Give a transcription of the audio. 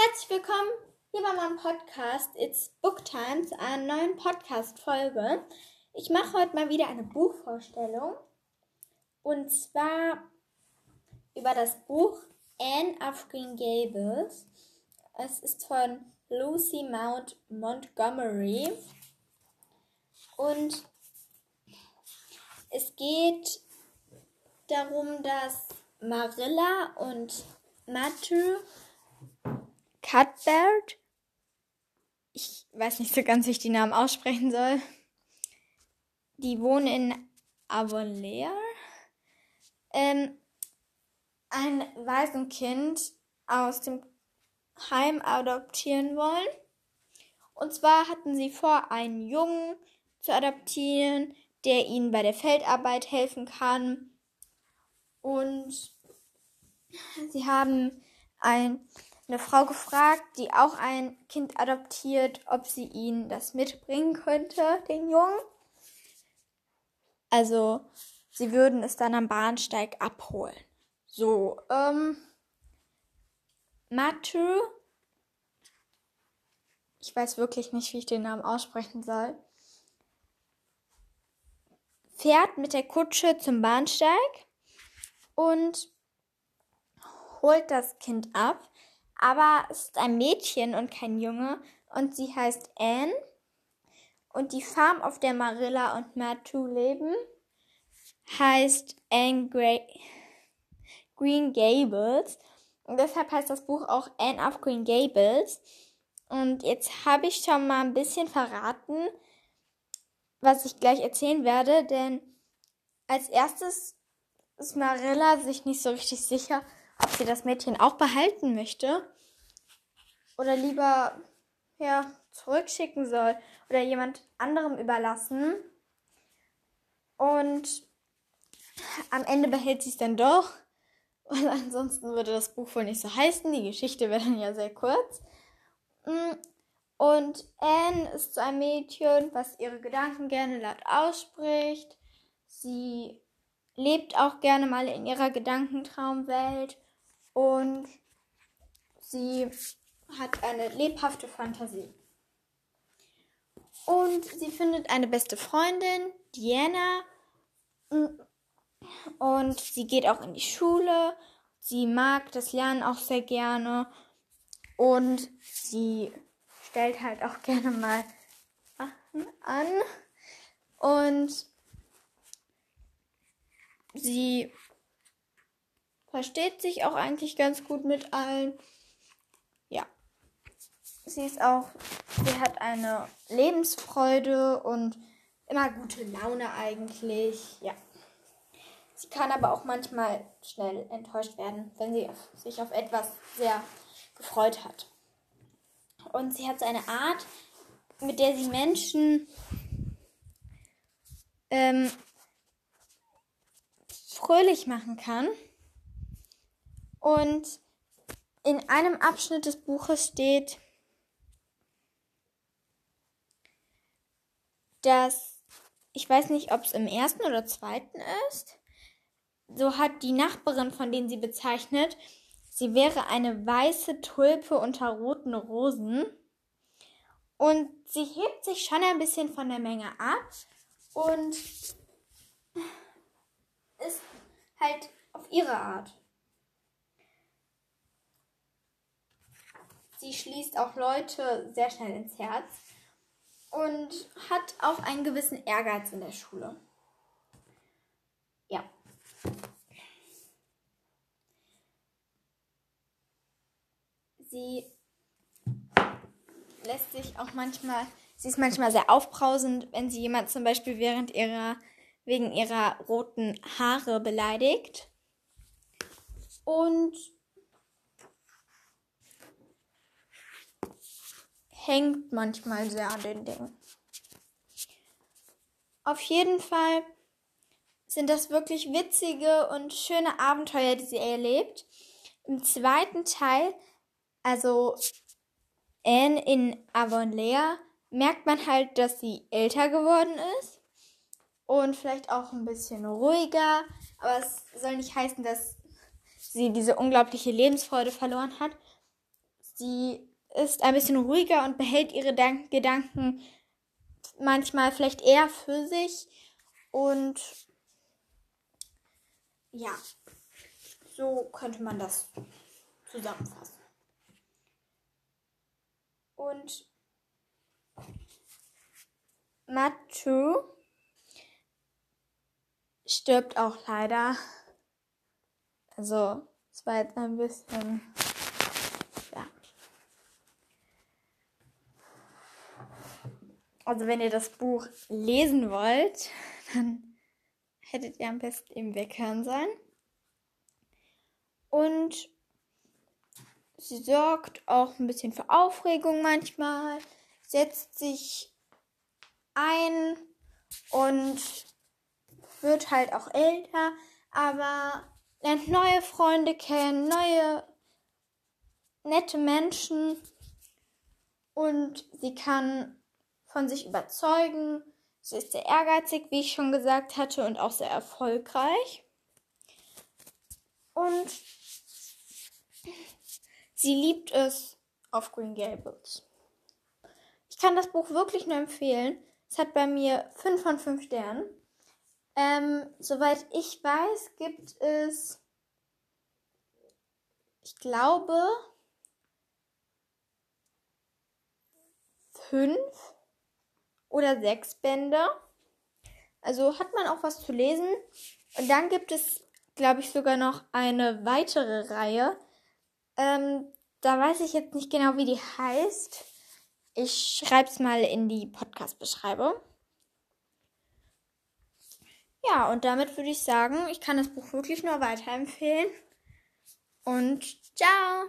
Herzlich willkommen hier bei meinem Podcast It's Book zu einer neuen Podcast-Folge. Ich mache heute mal wieder eine Buchvorstellung und zwar über das Buch Anne of Green Gables. Es ist von Lucy Mount Montgomery und es geht darum, dass Marilla und Matthew Cuthbert, ich weiß nicht so ganz, wie ich die Namen aussprechen soll, die wohnen in Avonlea, ähm, ein Waisenkind aus dem Heim adoptieren wollen. Und zwar hatten sie vor, einen Jungen zu adoptieren, der ihnen bei der Feldarbeit helfen kann. Und sie haben ein eine Frau gefragt, die auch ein Kind adoptiert, ob sie ihn das mitbringen könnte, den Jungen. Also, sie würden es dann am Bahnsteig abholen. So, ähm, Matthew, ich weiß wirklich nicht, wie ich den Namen aussprechen soll, fährt mit der Kutsche zum Bahnsteig und holt das Kind ab aber es ist ein Mädchen und kein Junge und sie heißt Anne. Und die Farm, auf der Marilla und Matthew leben, heißt Anne Grey Green Gables. Und deshalb heißt das Buch auch Anne of Green Gables. Und jetzt habe ich schon mal ein bisschen verraten, was ich gleich erzählen werde, denn als erstes ist Marilla sich nicht so richtig sicher, ob sie das Mädchen auch behalten möchte oder lieber ja, zurückschicken soll oder jemand anderem überlassen. Und am Ende behält sie es dann doch. Und ansonsten würde das Buch wohl nicht so heißen. Die Geschichte wäre dann ja sehr kurz. Mm, und Anne ist so ein Mädchen, was ihre Gedanken gerne laut ausspricht. Sie lebt auch gerne mal in ihrer Gedankentraumwelt und sie hat eine lebhafte Fantasie. Und sie findet eine beste Freundin, Diana. Und sie geht auch in die Schule. Sie mag das Lernen auch sehr gerne. Und sie stellt halt auch gerne mal Sachen an. Und sie versteht sich auch eigentlich ganz gut mit allen. Ja. Sie ist auch, sie hat eine Lebensfreude und immer gute Laune eigentlich. Ja. Sie kann aber auch manchmal schnell enttäuscht werden, wenn sie sich auf etwas sehr gefreut hat. Und sie hat so eine Art, mit der sie Menschen ähm, fröhlich machen kann. Und in einem Abschnitt des Buches steht, dass, ich weiß nicht, ob es im ersten oder zweiten ist, so hat die Nachbarin, von denen sie bezeichnet, sie wäre eine weiße Tulpe unter roten Rosen. Und sie hebt sich schon ein bisschen von der Menge ab und ist halt auf ihre Art. Sie schließt auch Leute sehr schnell ins Herz und hat auch einen gewissen Ehrgeiz in der Schule. Ja. Sie lässt sich auch manchmal, sie ist manchmal sehr aufbrausend, wenn sie jemand zum Beispiel während ihrer, wegen ihrer roten Haare beleidigt. Und hängt manchmal sehr an den Dingen. Auf jeden Fall sind das wirklich witzige und schöne Abenteuer, die sie erlebt. Im zweiten Teil, also Anne in Avonlea, merkt man halt, dass sie älter geworden ist und vielleicht auch ein bisschen ruhiger. Aber es soll nicht heißen, dass sie diese unglaubliche Lebensfreude verloren hat. sie ist ein bisschen ruhiger und behält ihre Dan Gedanken manchmal vielleicht eher für sich. Und ja, so könnte man das zusammenfassen. Und Matthew stirbt auch leider. Also, es war jetzt ein bisschen. Also, wenn ihr das Buch lesen wollt, dann hättet ihr am besten eben weghören sollen. Und sie sorgt auch ein bisschen für Aufregung manchmal, setzt sich ein und wird halt auch älter, aber lernt neue Freunde kennen, neue nette Menschen und sie kann von sich überzeugen. Sie ist sehr ehrgeizig, wie ich schon gesagt hatte, und auch sehr erfolgreich. Und sie liebt es auf Green Gables. Ich kann das Buch wirklich nur empfehlen. Es hat bei mir 5 von 5 Sternen. Ähm, soweit ich weiß, gibt es, ich glaube, fünf oder sechs Bände. Also hat man auch was zu lesen. Und dann gibt es, glaube ich, sogar noch eine weitere Reihe. Ähm, da weiß ich jetzt nicht genau, wie die heißt. Ich schreibe es mal in die Podcast-Beschreibung. Ja, und damit würde ich sagen, ich kann das Buch wirklich nur weiterempfehlen. Und ciao!